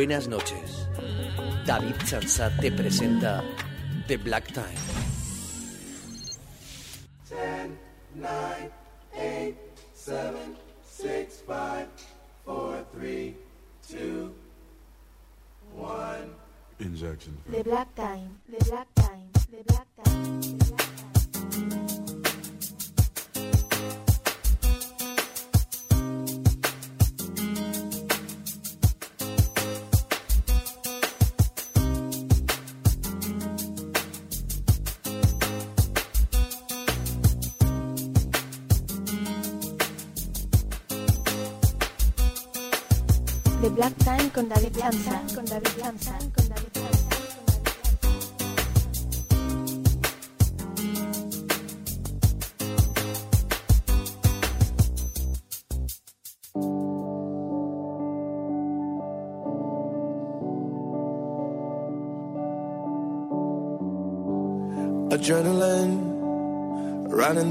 Buenas noches. David Sansa te presenta The Black Time. Injection. The Black Time.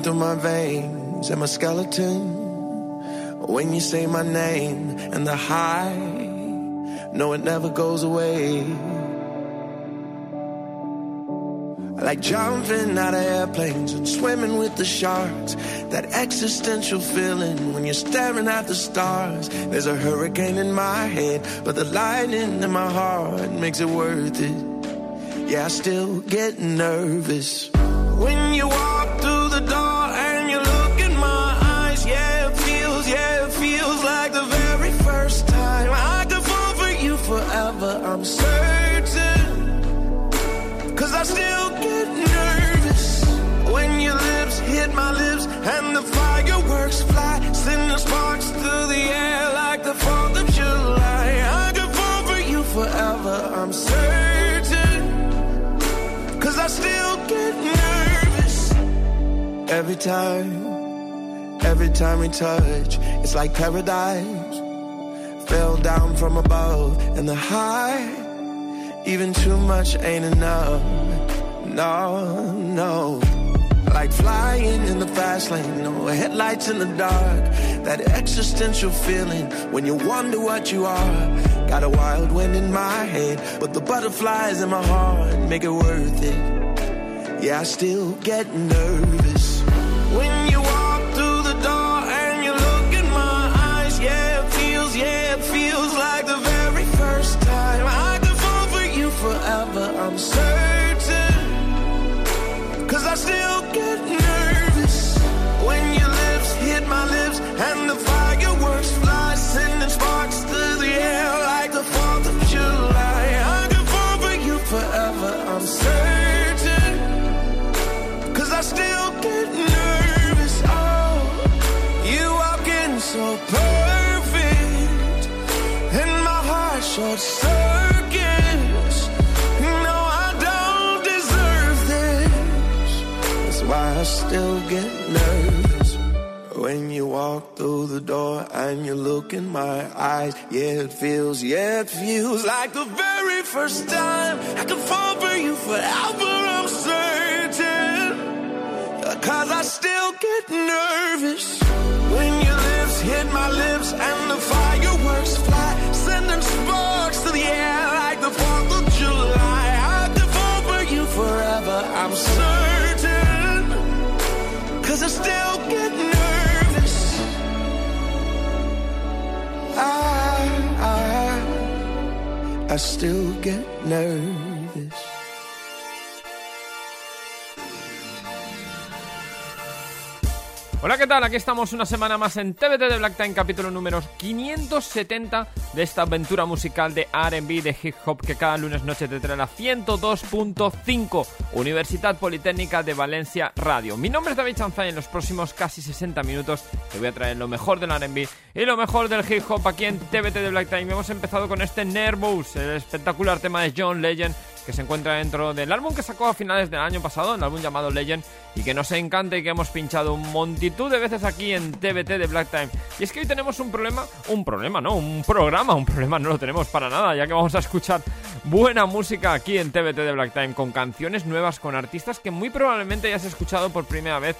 Through my veins and my skeleton. When you say my name and the high, no, it never goes away. Like jumping out of airplanes and swimming with the sharks. That existential feeling when you're staring at the stars. There's a hurricane in my head, but the lightning in my heart makes it worth it. Yeah, I still get nervous when you walk through the door every time, every time we touch. It's like paradise fell down from above, and the high, even too much ain't enough. No, no. Like flying in the fast lane, no headlights in the dark. That existential feeling when you wonder what you are. Got a wild wind in my head, but the butterflies in my heart make it worth it. Yeah, I still get nervous when short circuits. No, I don't deserve this. That's why I still get nervous. When you walk through the door and you look in my eyes, yeah, it feels, yeah, it feels like the very first time I could fall for you forever, I'm certain. Cause I still get nervous when your lips hit my lips and the fireworks fly, I could fall for you forever, I'm certain. I still get nervous. I still get nervous. Hola, ¿qué tal? Aquí estamos una semana más en TBT de Black Time, capítulo número 570 de esta aventura musical de RB, de hip hop que cada lunes noche te trae la 102.5 Universidad Politécnica de Valencia Radio. Mi nombre es David Chanzay y en los próximos casi 60 minutos te voy a traer lo mejor del RB y lo mejor del hip hop aquí en TBT de Black Time. Hemos empezado con este Nervous, el espectacular tema de John Legend que se encuentra dentro del álbum que sacó a finales del año pasado, el álbum llamado Legend, y que nos encanta y que hemos pinchado un multitud de veces aquí en TBT de Black Time. Y es que hoy tenemos un problema, un problema, no, un programa, un problema no lo tenemos para nada, ya que vamos a escuchar buena música aquí en TBT de Black Time, con canciones nuevas, con artistas que muy probablemente hayas escuchado por primera vez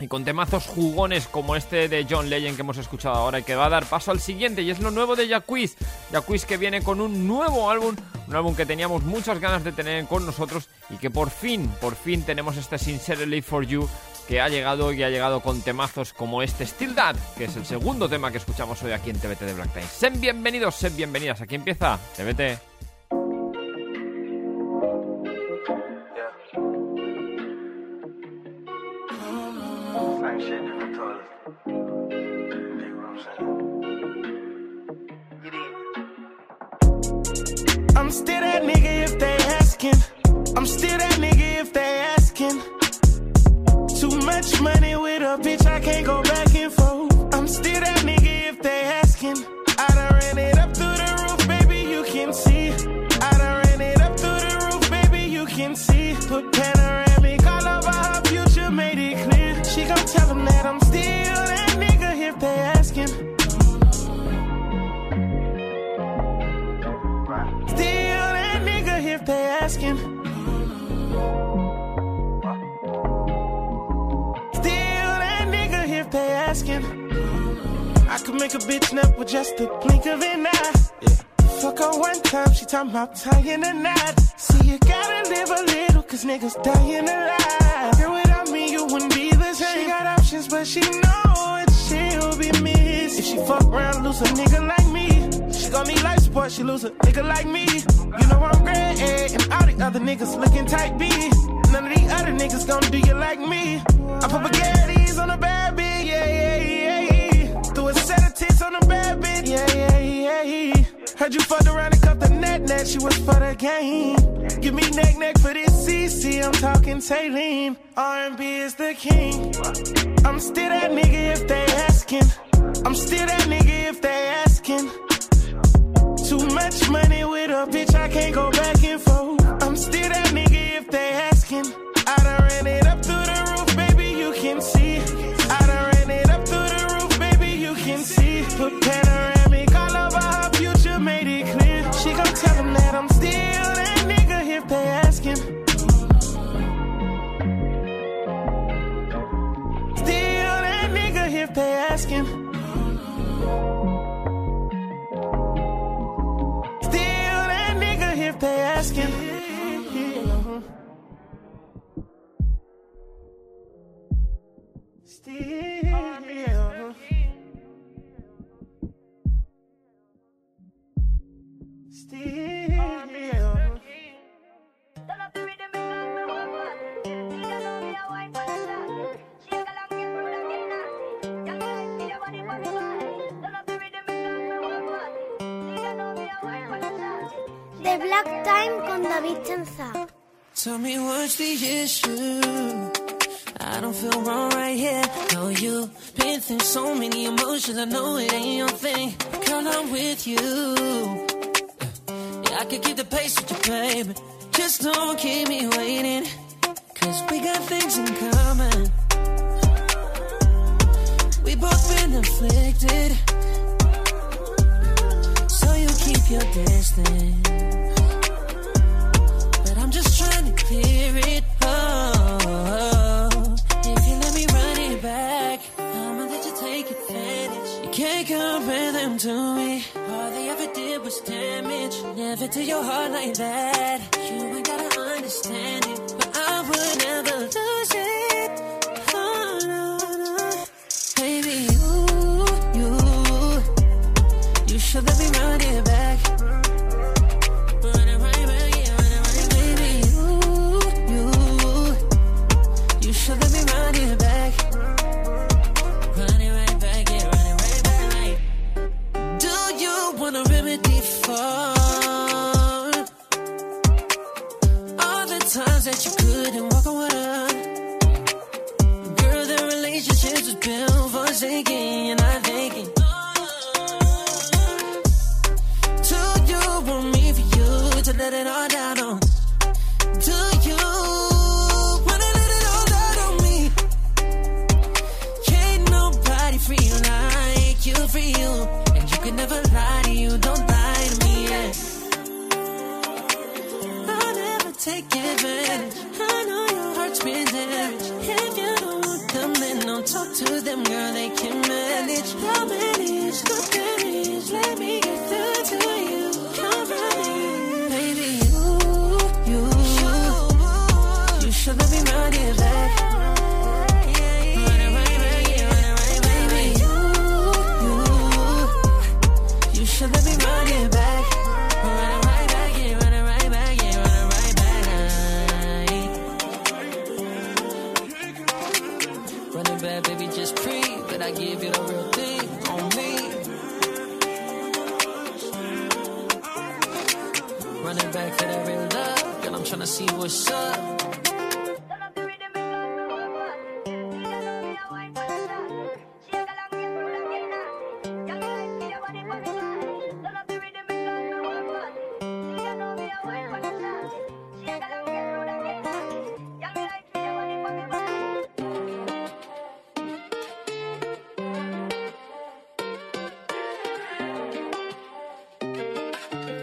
y con temazos jugones como este de John Legend que hemos escuchado ahora y que va a dar paso al siguiente y es lo nuevo de Jacquiz. Jacquiz que viene con un nuevo álbum, un álbum que teníamos muchas ganas de tener con nosotros y que por fin, por fin tenemos este Sincerely for You que ha llegado y ha llegado con temazos como este Still That, que es el segundo tema que escuchamos hoy aquí en TBT de Black Time. Sean bienvenidos, sean bienvenidas. Aquí empieza TBT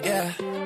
Yeah.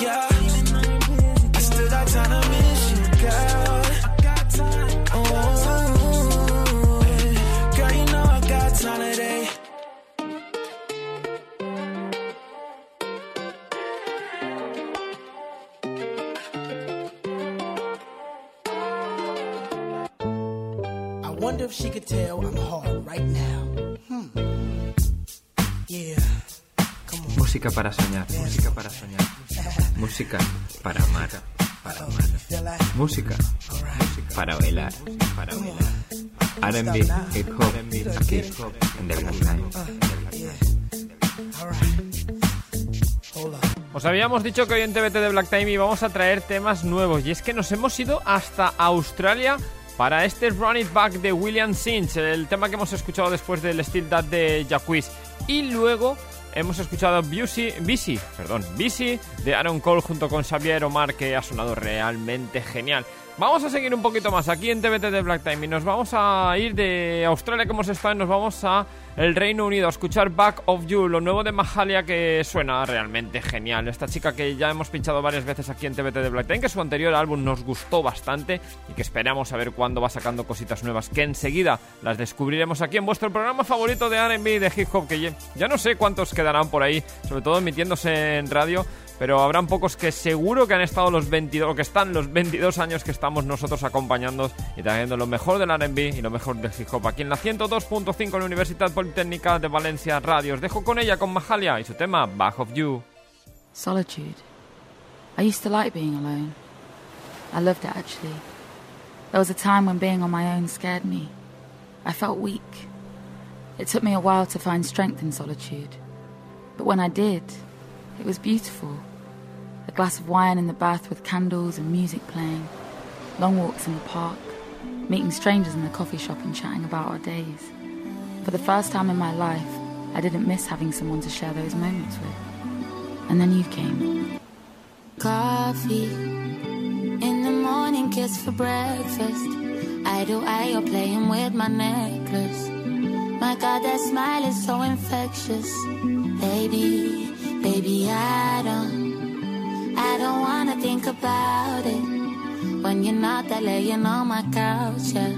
Yeah. I still got time to miss you, girl. Oh, girl, you know I got time today. I wonder if she could tell I'm hard right now. Hmm. Yeah. Música para soñar, música para soñar. Música para amar, para amar. Música, para bailar, para bailar. R&B, hip hop, aquí en The Black Time. Os habíamos dicho que hoy en TBT de Black Time íbamos a traer temas nuevos y es que nos hemos ido hasta Australia para este Run It Back de William Sinch, el tema que hemos escuchado después del Still That de Jacquees. Y luego hemos escuchado Busy, Busy, perdón, Busy de Aaron Cole junto con Xavier Omar que ha sonado realmente genial. Vamos a seguir un poquito más aquí en TBT de Black Time y nos vamos a ir de Australia que hemos estado y nos vamos a el Reino Unido a escuchar Back of You, lo nuevo de Mahalia que suena realmente genial. Esta chica que ya hemos pinchado varias veces aquí en TBT de Black Time, que su anterior álbum nos gustó bastante y que esperamos a ver cuándo va sacando cositas nuevas, que enseguida las descubriremos aquí en vuestro programa favorito de R&B de hip hop, que ya no sé cuántos quedarán por ahí, sobre todo emitiéndose en radio, pero habrán pocos que seguro que han estado los 22, o que están los 22 años que estamos nosotros acompañando y trayendo lo mejor del R&B y lo mejor del hip hop aquí en la 102.5 en la Universidad Politécnica de Valencia Radio. Os dejo con ella, con Mahalia y su tema Back of You. Solitude. I used to like being alone. I loved it actually. There was a time when being on my own scared me. I felt weak. It took me a while to find strength in solitude. But when I did, it was beautiful. a glass of wine in the bath with candles and music playing, long walks in the park, meeting strangers in the coffee shop and chatting about our days. For the first time in my life, I didn't miss having someone to share those moments with. And then you came. Coffee in the morning, kiss for breakfast. I do. I, you're playing with my necklace. My God, that smile is so infectious. Baby, baby, I don't think about it. When you're not there laying on my couch, yeah.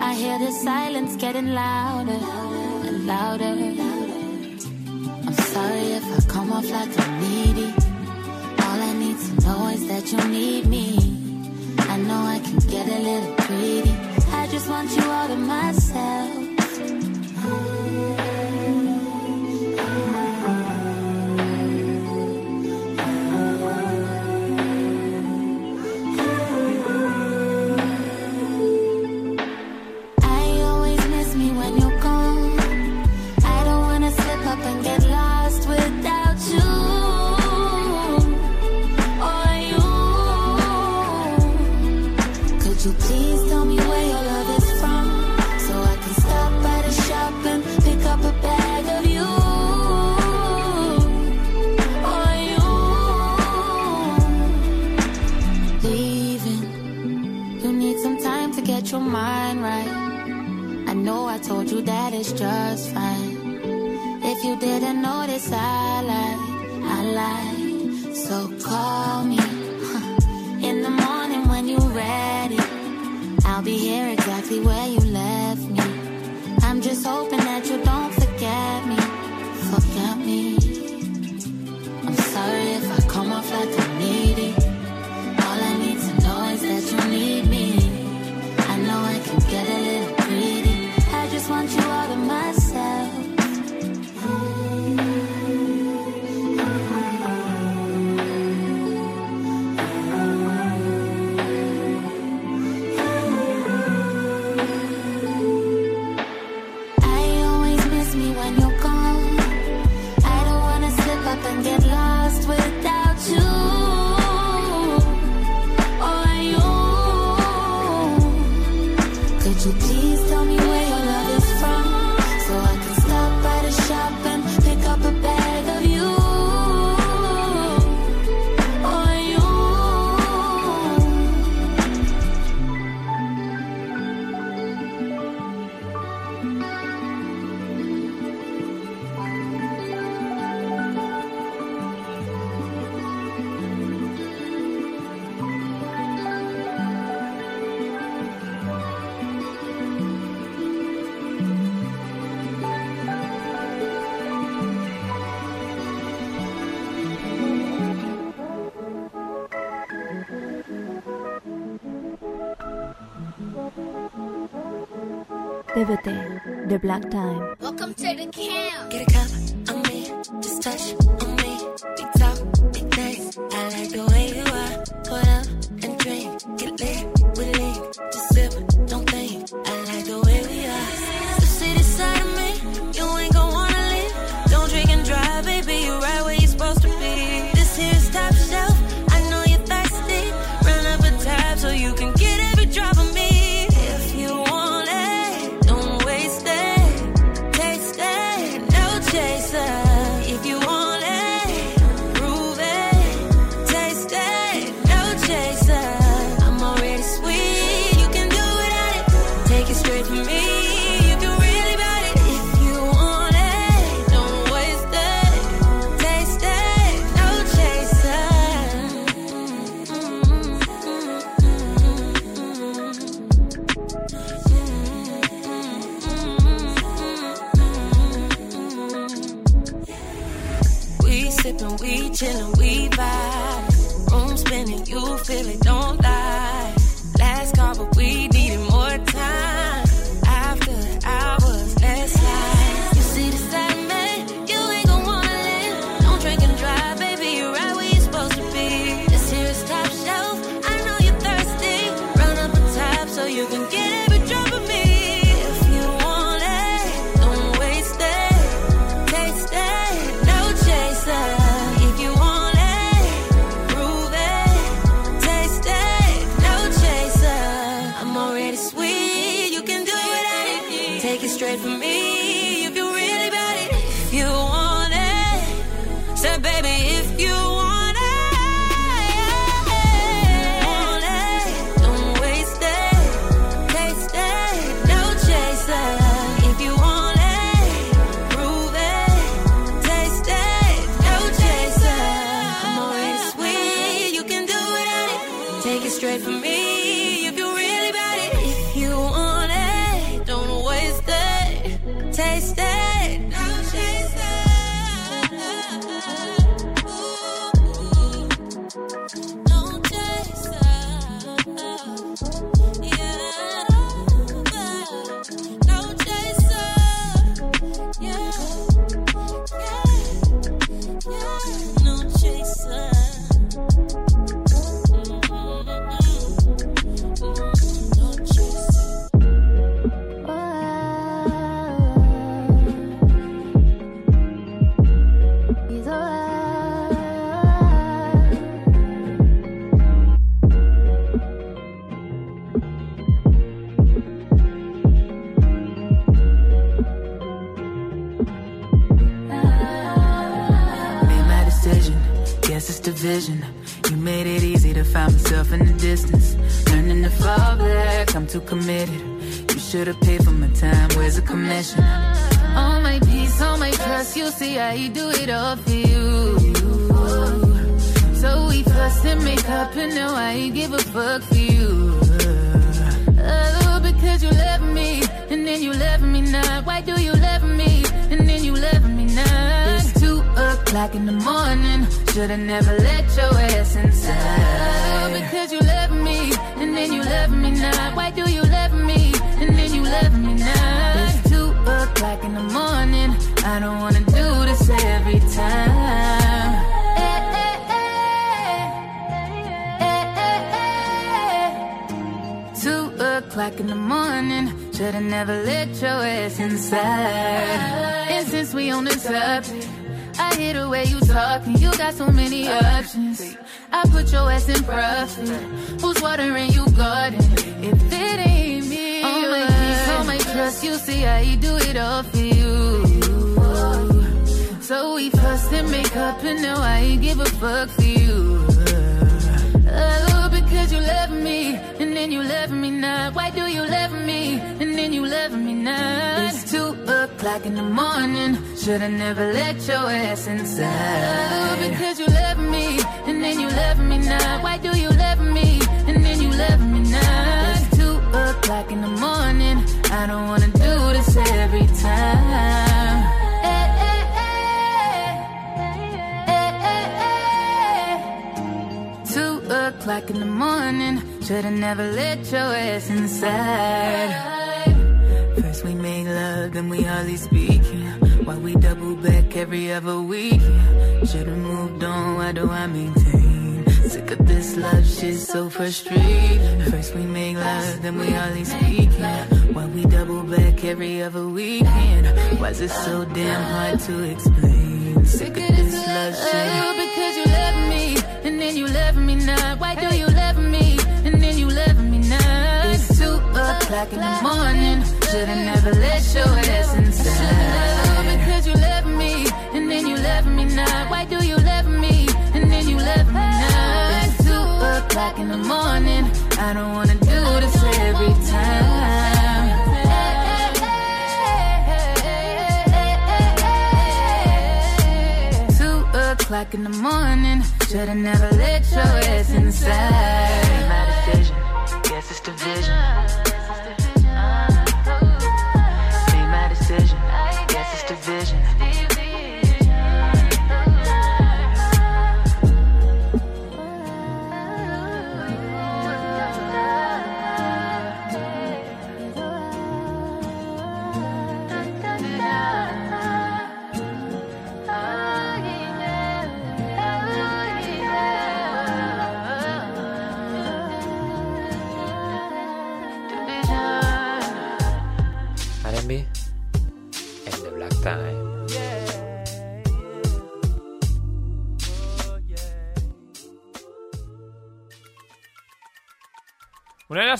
I hear the silence getting louder and louder. I'm sorry if I come off like I'm needy. All I need to know is that you need me. I know I can get a little greedy. I just want you all to myself. just fine. If you didn't notice, I lied, I lied. So call me in the morning when you're ready. I'll be here exactly where you To the camp. I don't wanna do this every time. Two o'clock in the morning, should've never let your ass inside. And since we on the subject, I hear the way you talking, you got so many options. I put your ass in profit. Who's watering you garden? If it ain't my trust, you see I do it all for you. So we fuss and make up, and now I ain't give a fuck for you. Oh, because you love me, and then you love me not. Why do you love me, and then you love me not? It's two o'clock in the morning, should've never let your ass inside. Oh, because you love me, and then you love me not. Why do you love me, and then you love me not? O'clock in the morning, I don't wanna do this every time. Two o'clock in the morning, should've never let your ass inside. First we make love, then we hardly speak. While we double back every other week. Should've moved on, why do I maintain? Sick of this love shit, so frustrating. First we make love, then we hardly speak. Why we double back every other weekend. Why is it so damn hard to explain? Sick of this love shit. Oh, because you love me, and then you love me not. Why do you love me, and then you love me not? It's two o'clock in the morning. Should've never let your ass inside. Oh, because you love me, and then you love me not. Why do you love me, o'clock in the morning. Should've never let your ass inside. My decision, guess it's division. Made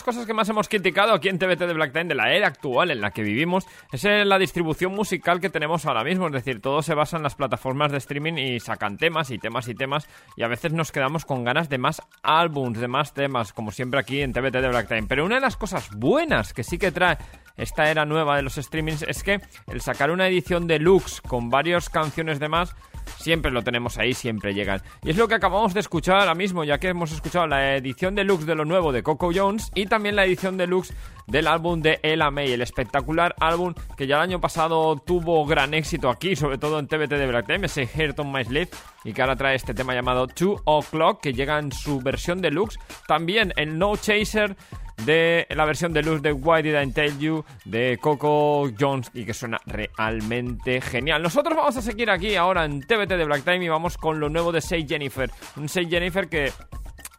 cosas que más hemos criticado aquí en TBT de Black Time de la era actual en la que vivimos es la distribución musical que tenemos ahora mismo. Es decir, todo se basa en las plataformas de streaming y sacan temas y temas y temas y a veces nos quedamos con ganas de más álbums, de más temas, como siempre aquí en TBT de Black Time. Pero una de las cosas buenas que sí que trae esta era nueva de los streamings es que el sacar una edición deluxe con varias canciones de más siempre lo tenemos ahí, siempre llegan. Y es lo que acabamos de escuchar ahora mismo, ya que hemos escuchado la edición deluxe de lo nuevo de Coco Jones y también la edición deluxe del álbum de Ella May, el espectacular álbum que ya el año pasado tuvo gran éxito aquí, sobre todo en TBT de Black Time, ese Heart on My Sleeve, y que ahora trae este tema llamado Two O'Clock, que llega en su versión deluxe. También el No Chaser de la versión de luz de Why Did I Tell You de Coco Jones y que suena realmente genial. Nosotros vamos a seguir aquí ahora en TBT de Black Time y vamos con lo nuevo de Say Jennifer. Un Say Jennifer que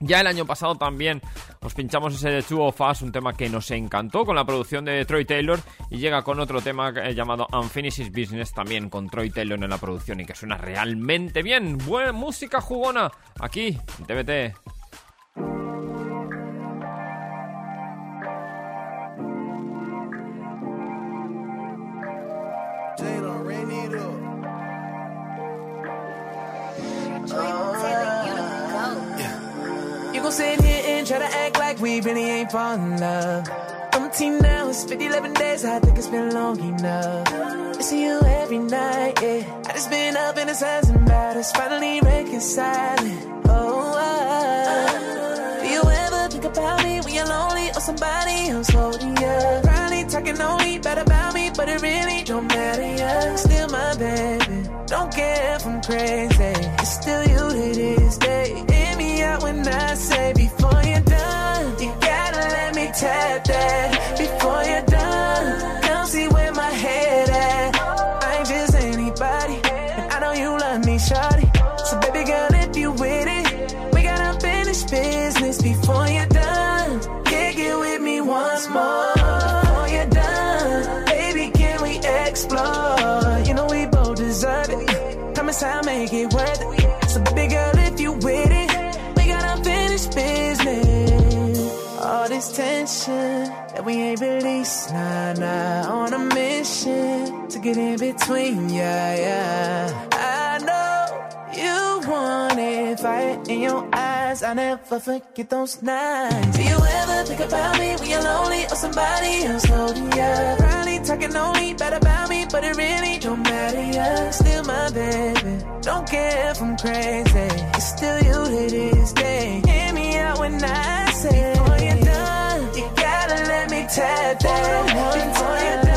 ya el año pasado también os pinchamos ese de Two of Us, un tema que nos encantó con la producción de Troy Taylor y llega con otro tema eh, llamado Unfinished Business también con Troy Taylor en la producción y que suena realmente bien. Buena música jugona aquí en TBT. Gon' sit here and try to act like we really ain't fall in love. I'm teen now, it's 50, 11 days, I think it's been long enough. I see you every night, yeah. I just been up in the fantasizing about us, finally reconciling. Oh, uh, do you ever think about me when you're lonely or somebody else holding you? Probably talking only bad about me, but it really don't matter, yeah. Still my baby, don't care if I'm crazy. It's still you to this day. I say before you're done, you gotta let me tap that. Before you're done, come see where my head at. I ain't just anybody, and I know you love me, shawty. So baby girl, if you with it, we gotta finish business before you're done. Kick it with me once more. Before you're done, baby, can we explore? You know we both deserve it. Promise I'll make it worth it. Tension that we ain't released, nah, nah. On a mission to get in between, yeah, yeah. I know you want it, fire in your eyes. I never forget those nights. Do you ever think about me when you're lonely or somebody else oh, holding you? Probably talking only bad about me, but it really don't matter, yeah. Still my baby, don't care if I'm crazy. It's still you to this day. Hear me out when I say, tap that.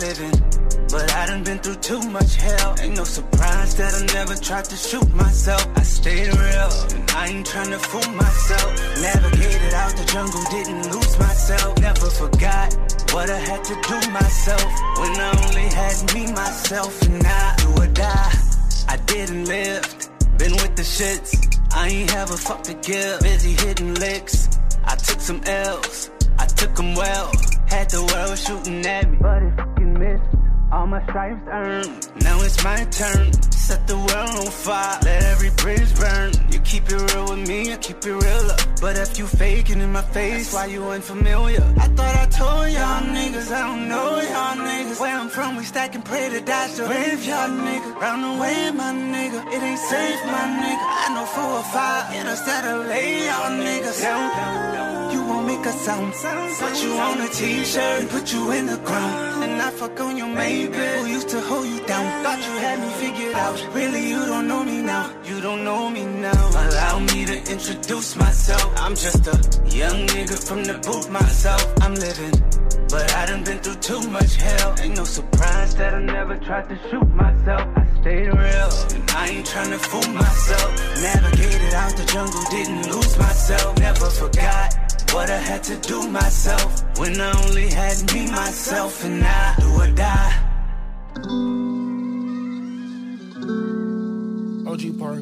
Living, but I done been through too much hell. Ain't no surprise that I never tried to shoot myself. I stayed real, and I ain't trying to fool myself. Navigated out the jungle, didn't lose myself. Never forgot what I had to do myself when I only had me, myself, and I do or die. I didn't live, been with the shits. I ain't have a fuck to give, busy hitting licks. I took some L's, I took them well. Had the world shooting at me, missed. All my stripes earned, now it's my turn. Set the world on fire, let every bridge burn. You keep it real with me, I keep it real up. But if you faking in my face, why you unfamiliar? I thought I told y'all niggas, I don't know y'all niggas. Where I'm from, we stack and pray to die. So dodge the graveyard nigga. Round the way, my nigga, it ain't safe, my nigga. I know four or five interstate LA, y'all niggas. Down, down, down. You won't make a sound, put you on a t-shirt, put you in the ground. And I fuck on your baby, who used to hold you down. Thought you had me figured out. Really, you don't know me now. You don't know me now. Allow me to introduce myself. I'm just a young nigga from the booth myself. I'm living, but I done been through too much hell. Ain't no surprise that I never tried to shoot myself. I stayed real, and I ain't trying to fool myself. Navigated out the jungle, didn't lose myself. Never forgot what I had to do myself when I only had me, myself, and I do or die. Park.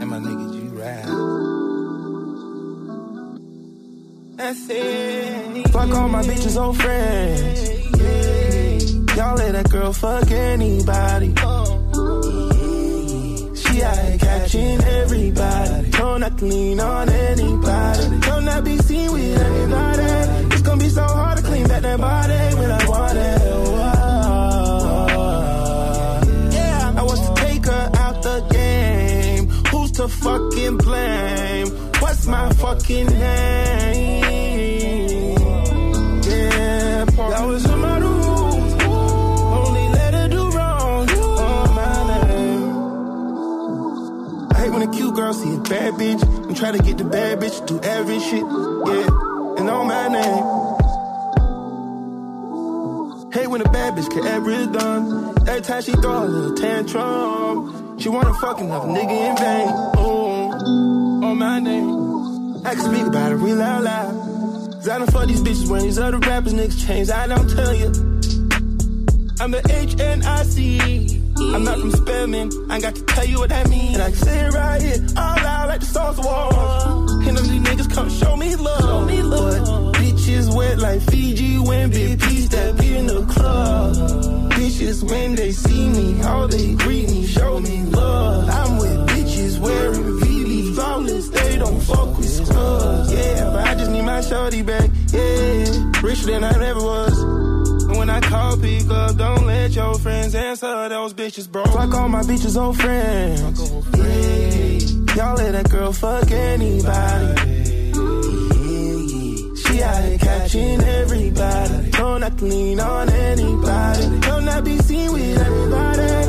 And my nigga G. That's it. Fuck all my bitches old friends. Y'all let that girl fuck anybody eye, catching everybody. Don't not lean on anybody. Don't not be seen with anybody. It's gonna be so hard to clean back that body when I want it. Yeah, I was to take her out the game. Who's to fucking blame? What's my fucking name? Yeah, that was when a cute girl see a bad bitch and try to get the bad bitch to do every shit. Yeah, and on my name. Hate when a bad bitch get every done. Every time she throw a little tantrum, she wanna fuck another nigga in vain. Oh, on my name. I can speak about it real out loud. Cause I don't fuck these bitches when these other rappers niggas change. I don't tell you. I'm the HNIC. I'm not from Spelman. I got to tell you what that means. And I can say it right here, all out like the songs of war. And those these niggas come show me love. Show me love. Bitches wet like Fiji when Big that step in the club. Bitches when they see me, how they greet me, show me love. I'm with bitches wearing VV flawless. They don't fuck with scrubs. Yeah, but I just need my shorty back. Yeah, richer than I ever was. And when I call, pick up, don't let your friends answer. Those bitches, bro. Fuck all my bitches, old friends. Yeah, y'all let that girl fuck anybody. She out here catching everybody. Don't not lean on anybody. Don't not be seen with everybody.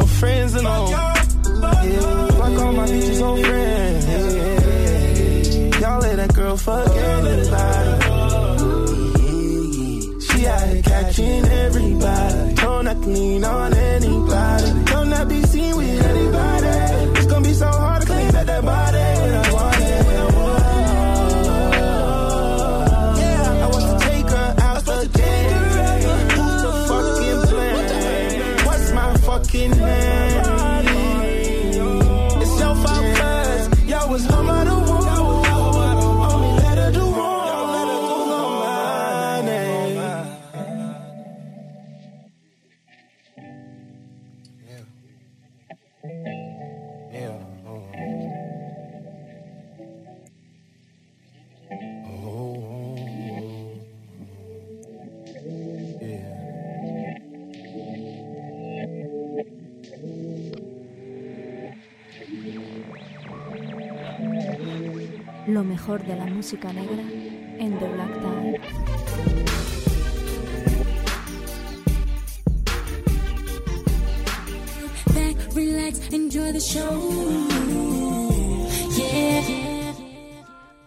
Your friends and all. Yeah, fuck all my bitches old friends. Yeah, y'all let that girl fuck anybody. She out here catching everybody. Don't not to lean on Lo mejor de la música negra en The Black Time. Back, relax, enjoy the show. Yeah.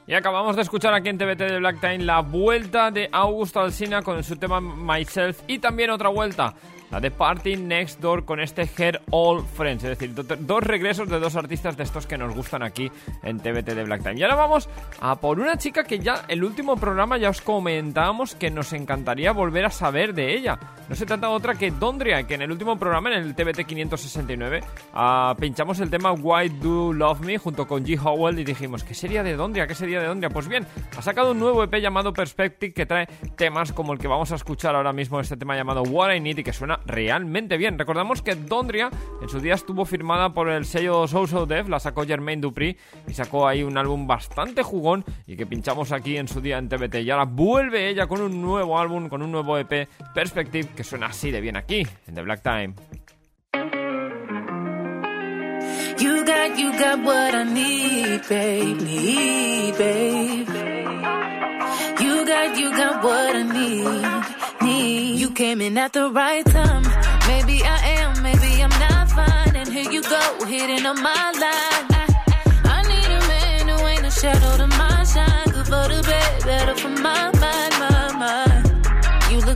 Y acabamos de escuchar aquí en TBT de Black Time la vuelta de Augusto Alsina con su tema Myself y también otra vuelta, la de Party Next Door con este Her All Friends, es decir, do- dos regresos de dos artistas de estos que nos gustan aquí en TBT de Black Time. Y ahora vamos a por una chica que ya el último programa ya os comentábamos que nos encantaría volver a saber de ella. No se trata de otra que Dondria, que en el último programa, en el TBT 569, ah, pinchamos el tema Why Do Love Me junto con G. Howell y dijimos, ¿qué sería de Dondria? ¿Qué sería de Dondria? Pues bien, ha sacado un nuevo EP llamado Perspective que trae temas como el que vamos a escuchar ahora mismo, este tema llamado What I Need y que suena realmente bien. Recordamos que Dondria en su día estuvo firmada por el sello So So la sacó Jermaine Dupri y sacó ahí un álbum bastante jugón y que pinchamos aquí en su día en TBT. Y ahora vuelve ella con un nuevo álbum, con un nuevo EP, Perspective, que suena así de bien aquí, en The Black Time. You got, you got what I need, babe, need, babe. You got, you got what I need, need. You came in at the right time. Maybe I am, maybe I'm not fine. And here you go, hitting on my line. I, I need a man who ain't a shadow to my shine. Good for the bed, better for my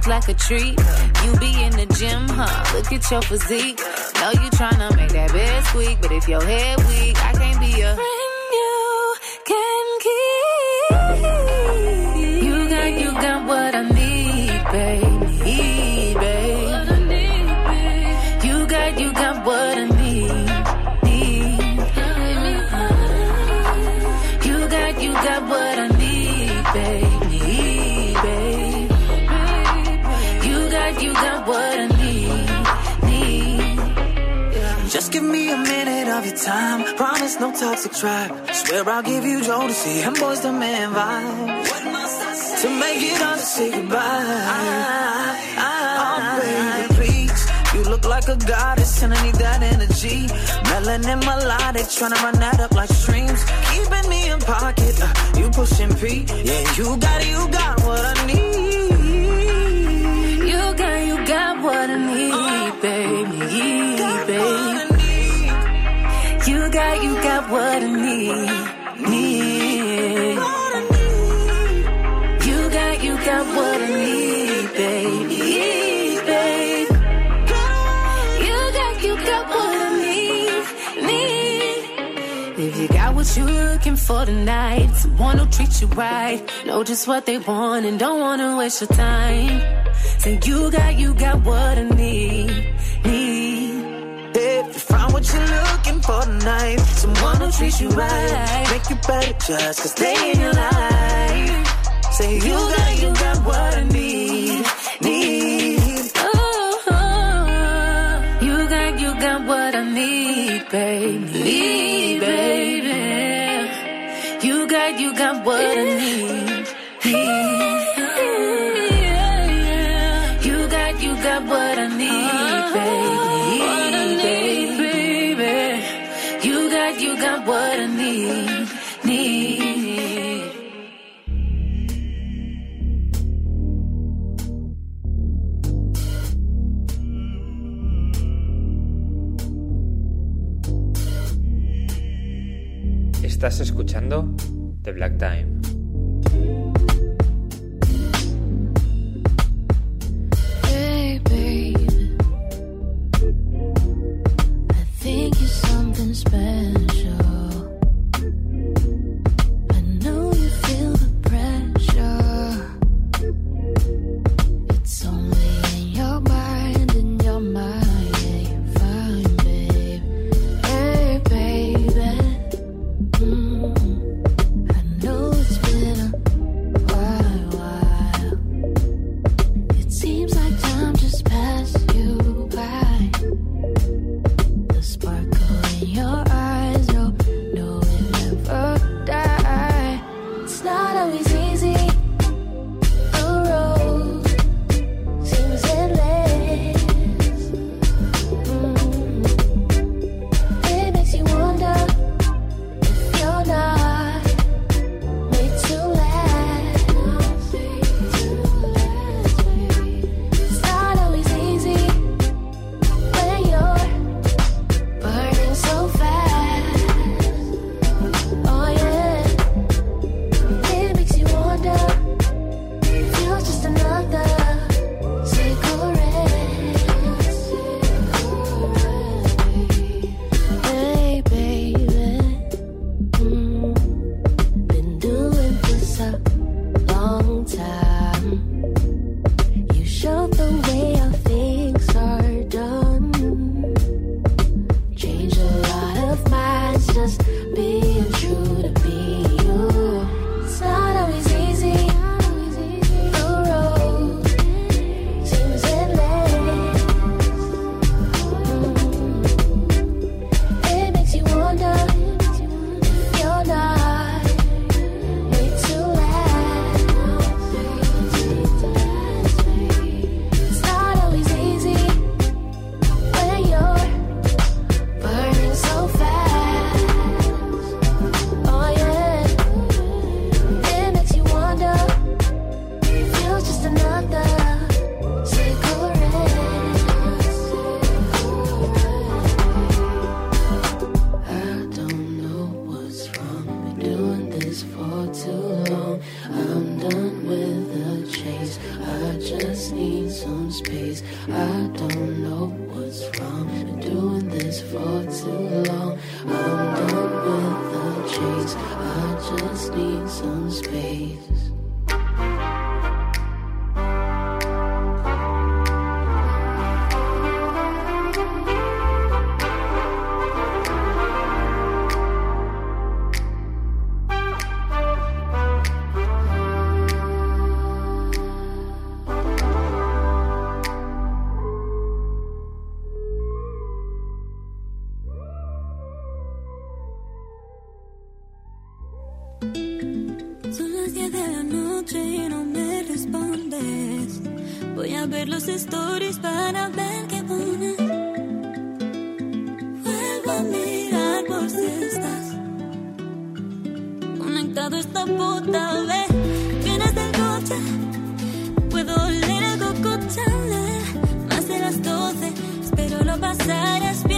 like a treat. You be in the gym, huh? Look at your physique. Know you tryna make that bed squeak, but if your head weak, I can't be a your time. Promise no toxic tribe. Swear I'll give you Jodeci and Boyz II Men vibe. What must I say? To make it to say goodbye. Oh, baby, please. You look like a goddess and I need that energy. Melanin melodic, tryna run that up like streams. Keeping me in pocket, uh, you pushing P. Yeah, you got it, you got what I need. You got, you got what I need, baby, baby. You got, you got what I need, need. You got, you got what I need, baby, babe. You got, you got what I need, need. If you got what you're looking for tonight, someone who treats you right, know just what they want and don't wanna waste your time. Say you got, you got what I need. For tonight, someone who treats you right, make you better just cause they in your life. Say you got, you got what I need, need. Oh, you got, you got what I need, baby, Need, baby. You got, you got what I need, need. Estás escuchando The Black Time. Noche y no me respondes. Voy a ver los stories para ver qué pones. Vuelvo a mirar por si estás conectado a esta puta vez. Vienes del coche, puedo oler el coco Chanel. Más de las 12, espero lo pasarás bien.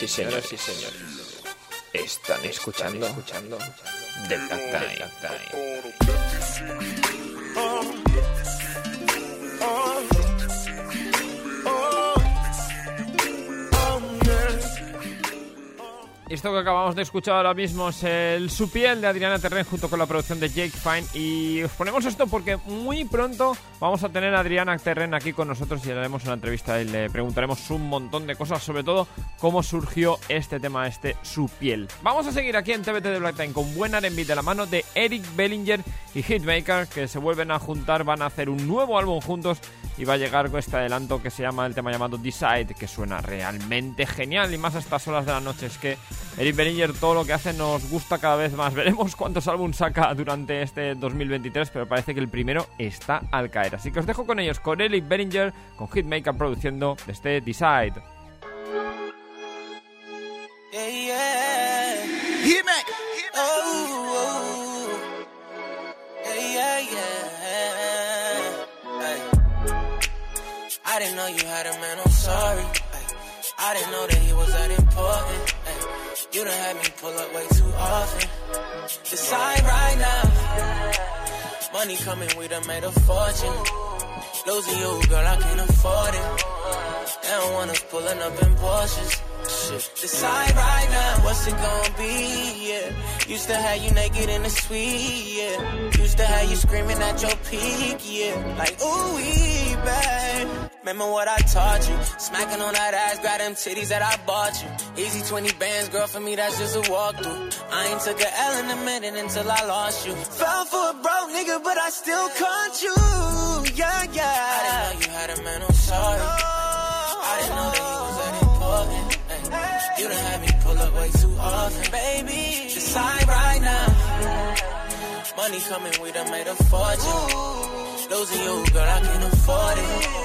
sí, señor. sí, señor. Están escuchando, escuchando. The Black Esto que acabamos de escuchar ahora mismo es el Su piel de Adriana Terren junto con la producción de Jake Fine. Y os ponemos esto porque muy pronto vamos a tener a Adriana Terren aquí con nosotros y le haremos una entrevista y le preguntaremos un montón de cosas, sobre todo cómo surgió este tema, este Su piel. Vamos a seguir aquí en TBT de Black Time con buen R&B de la mano de Eric Bellinger y Hitmaker que se vuelven a juntar, van a hacer un nuevo álbum juntos y va a llegar con este adelanto que se llama el tema llamado Decide, que suena realmente genial y más a estas horas de la noche. Es que Eric Bellinger todo lo que hace nos gusta cada vez más. Veremos cuántos álbumes saca durante este 2023, pero parece que el primero está al caer. Así que os dejo con ellos, con Eric Bellinger, con Hitmaker produciendo este Decide. Yeah, yeah. Hit me. Oh, oh. Hey. I didn't know you had a man, I'm sorry. I didn't know that he was that important. Hey. You done had me pull up way too often. Decide right now. Money coming, we done made a fortune. Losing you, girl, I can't afford it. They don't want us pulling up in Porsches. Shit. Decide right now, what's it gonna be? Yeah. Used to have you naked in the suite, yeah. Used to have you screaming at your peak, yeah. Like, ooh, wee, babe. Remember what I taught you? Smacking on that ass, grab them titties that I bought you. Easy 20 bands, girl, for me, that's just a walkthrough. I ain't took a L in a minute until I lost you. Fell for a broke nigga, but I still caught you. Yeah, yeah. I didn't know you had a mental sorry. You done had me pull up way too often, baby. Decide right now. Money coming, we done made a fortune. Losing you, girl, I can't afford it.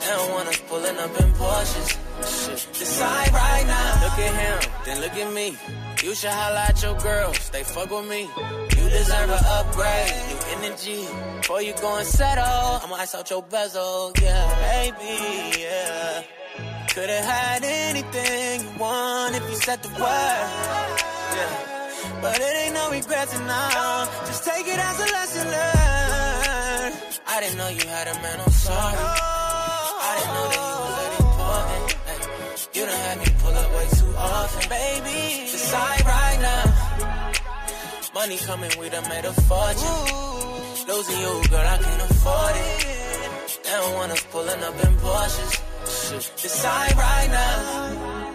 They don't want us pulling up in Porsches. Decide right now. Look at him, then look at me. You should holla at your girls, they fuck with me. You deserve an upgrade, new energy. Before you go and settle, I'ma ice out your bezel, yeah, baby, yeah. Could've had anything you want if you said the word, yeah. But it ain't no regrets now. Just take it as a lesson learned. I didn't know you had a man, I'm sorry. I didn't know that he was that important. Ay, you done had me pull up way too often, baby. Decide right now. Money coming, we done made a fortune. Losing you, girl, I can't afford it. They don't want us pulling up in Porsches. Decide right now.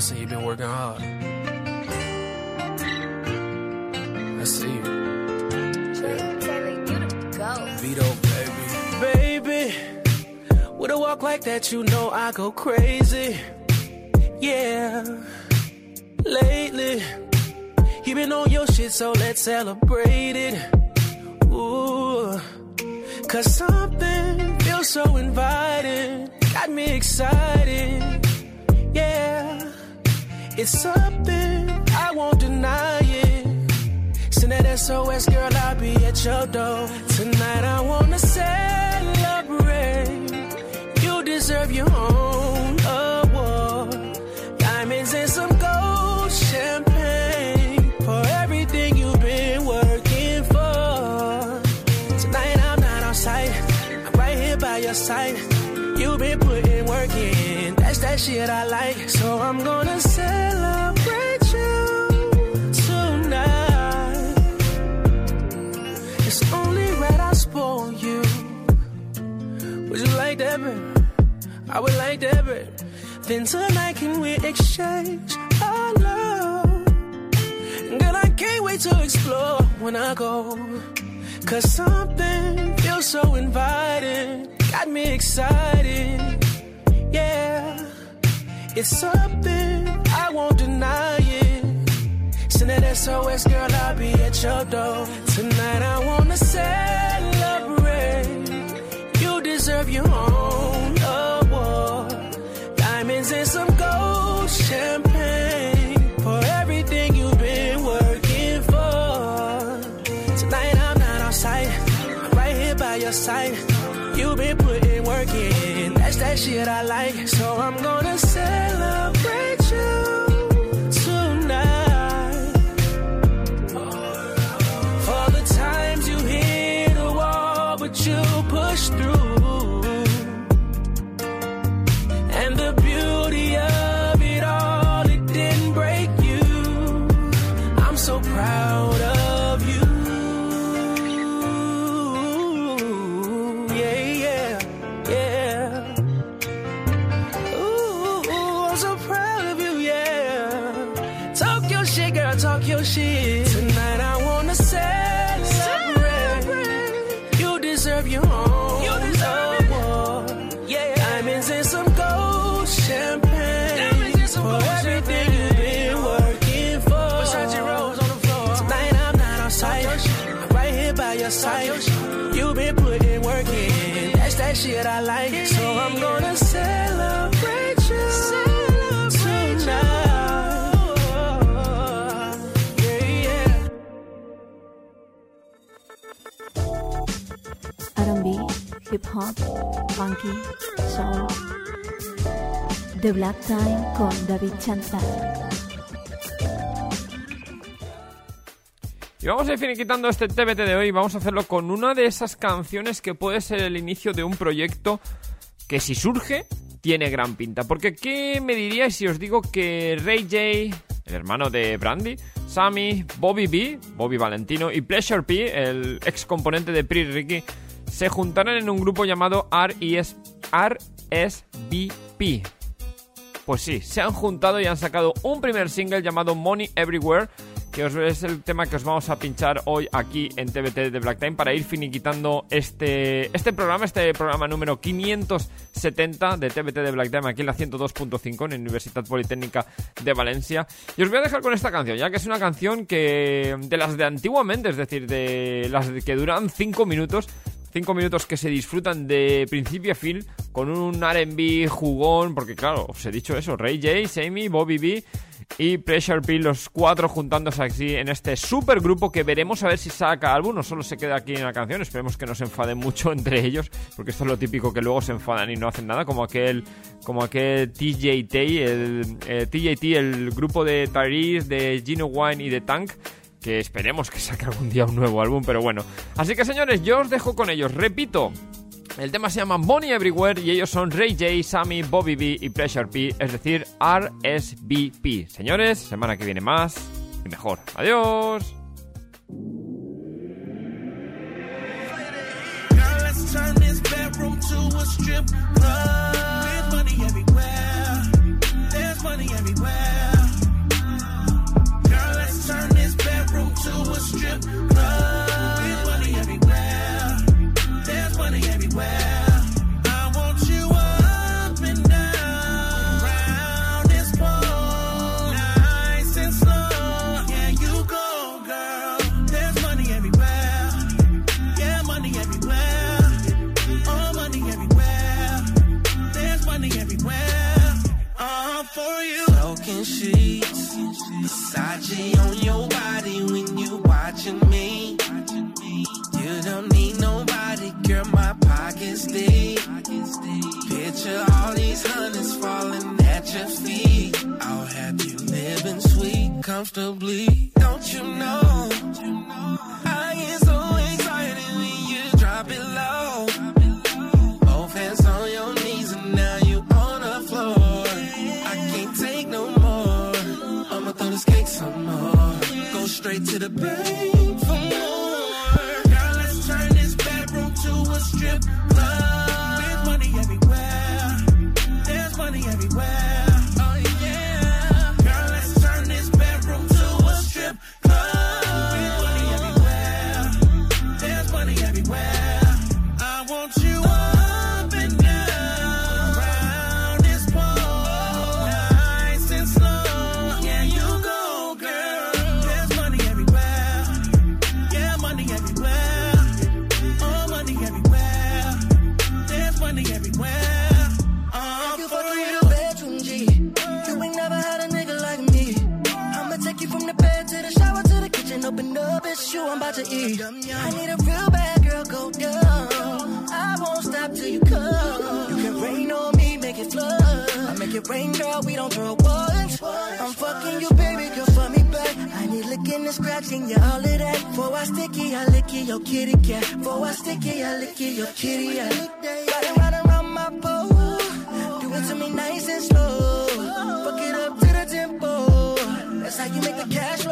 Noticing you've been working hard. I see you. Yeah. Vedo, baby. Baby, with a walk like that, you know I go crazy. Yeah, lately, you been on your shit, so let's celebrate it. Ooh, cause something feels so inviting, got me excited. It's something I won't deny it. Send that SOS, girl, I'll be at your door. Tonight I wanna celebrate. You deserve your own award. Diamonds and some gold champagne for everything you've been working for. Tonight I'm not outside, I'm right here by your side. You've been putting work in, that's that shit I like. So I'm gonna celebrate you tonight. It's only right I spoil you. Would you like that, baby? I would like that, baby. Then tonight can we exchange our love? Girl, I can't wait to explore when I go. Cause something feels so inviting, got me excited. It's something I won't deny it. Send that SOS, girl, I'll be at your door. Tonight I wanna celebrate. You deserve your own award. Diamonds and some gold champagne for everything you've been working for. Tonight I'm not outside, right here by your side. You've been putting work in, that's that shit I like. So I'm gonna hip hop, funky, soul. The Black Time con David Chantal. Y vamos a ir finiquitando este TBT de hoy. Vamos a hacerlo con una de esas canciones que puede ser el inicio de un proyecto que si surge tiene gran pinta. Porque, ¿qué me diríais si os digo que Ray J, el hermano de Brandy, Sammy, Bobby B, Bobby Valentino y Pleasure P, el ex componente de Pretty Ricky, se juntaron en un grupo llamado RSVP? Pues sí, se han juntado y han sacado un primer single llamado Money Everywhere, que es el tema que os vamos a pinchar hoy aquí en TBT de Black Time para ir finiquitando este, este programa, este programa número 570 de TBT de Black Time aquí en la 102.5 en la Universidad Politécnica de Valencia. Y os voy a dejar con esta canción, ya que es una canción que de las de antiguamente, es decir, de las que duran 5 minutos, Cinco minutos que se disfrutan de principio a fin con un RB jugón, porque claro, os he dicho eso, Ray J, Sammy, Bobby B y Pressure P, los cuatro juntándose así en este super grupo que veremos a ver si saca álbum, no solo se queda aquí en la canción, esperemos que no se enfaden mucho entre ellos, porque esto es lo típico que luego se enfadan y no hacen nada, como aquel, como aquel TJT, el eh, TJT, el grupo de Tyrese, de Gino Wine y de Tank, que esperemos que saque algún día un nuevo álbum, pero bueno. Así que señores, yo os dejo con ellos. Repito, el tema se llama Money Everywhere y ellos son Ray J, Sammy, Bobby B y Pressure P, es decir, RSVP. Señores, semana que viene más y mejor. Adiós. To your feet. I'll have you living sweet, comfortably. Don't you know? Rain, girl, we don't throw once. I'm fucking you, baby, girl, for me back. I need licking and scratching, yeah, all of that. For I sticky, I lick it, your kitty cat. For I sticky, I lick it, your kitty cat. Riding round around my pole. Do it to me nice and slow. Fuck it up to the tempo. That's how you make the. Cash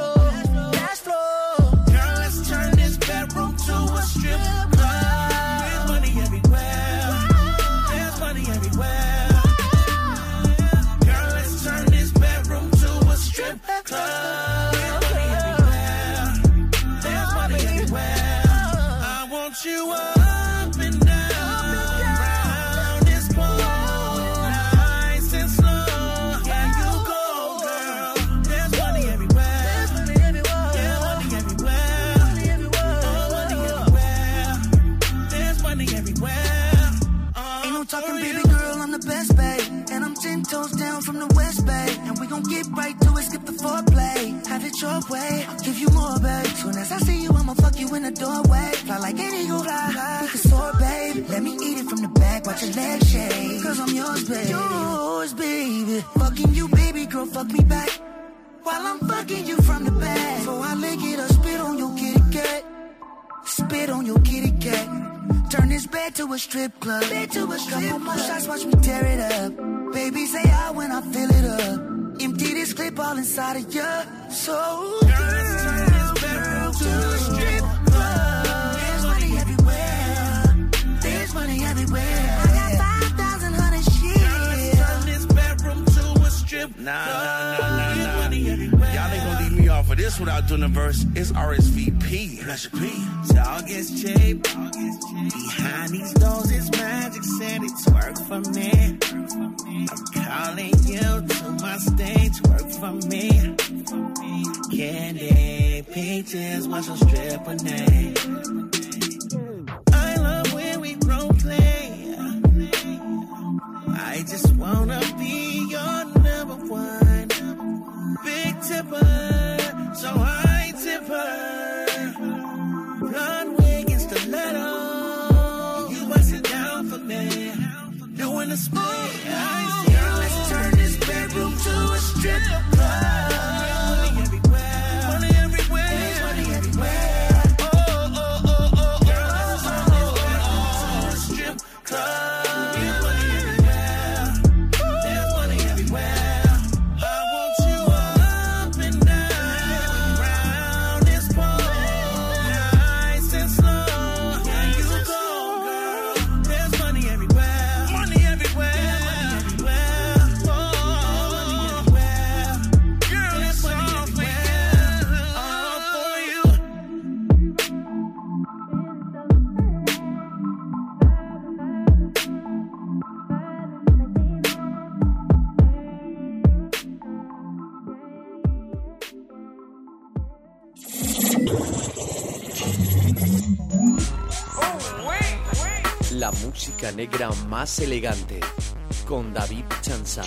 get right to it, skip the foreplay. Have it your way, I'll give you more, babe. Soon as I see you, I'ma fuck you in the doorway. Fly like an eagle, fly. We can soar, babe. Let me eat it from the back, watch your legs shake. Cause I'm yours, baby. Yours, baby. Fucking you, baby girl, fuck me back. While I'm fucking you from the back. So I lick it or spit on your kitty cat. Spit on your kitty cat. Turn this bed to a strip club. Bed to a strip Couple more shots, watch me tear it up. Baby, say I when I fill it up. Empty this clip all inside of you. So, girl, let's turn this bedroom to a strip club. There's money everywhere. There's money everywhere. I got 5,000 hundred shit. Let's turn this bedroom to a strip Nah, nah, nah, nah, nah. Y'all ain't gonna leave me off of this without doing the verse. It's RSVP. Pleasure P. Dog gets cheap. Behind these doors, it's magic. Said it's work for me. I'm calling you to my stage. Work for me. Candy, peaches, what's your stripper name? I love when we role play. I just wanna be your number one. Big tipper, so high tipper. Blonde wig and. You bust it down for me. Doing the split. A strip música negra más elegante con David Chanza.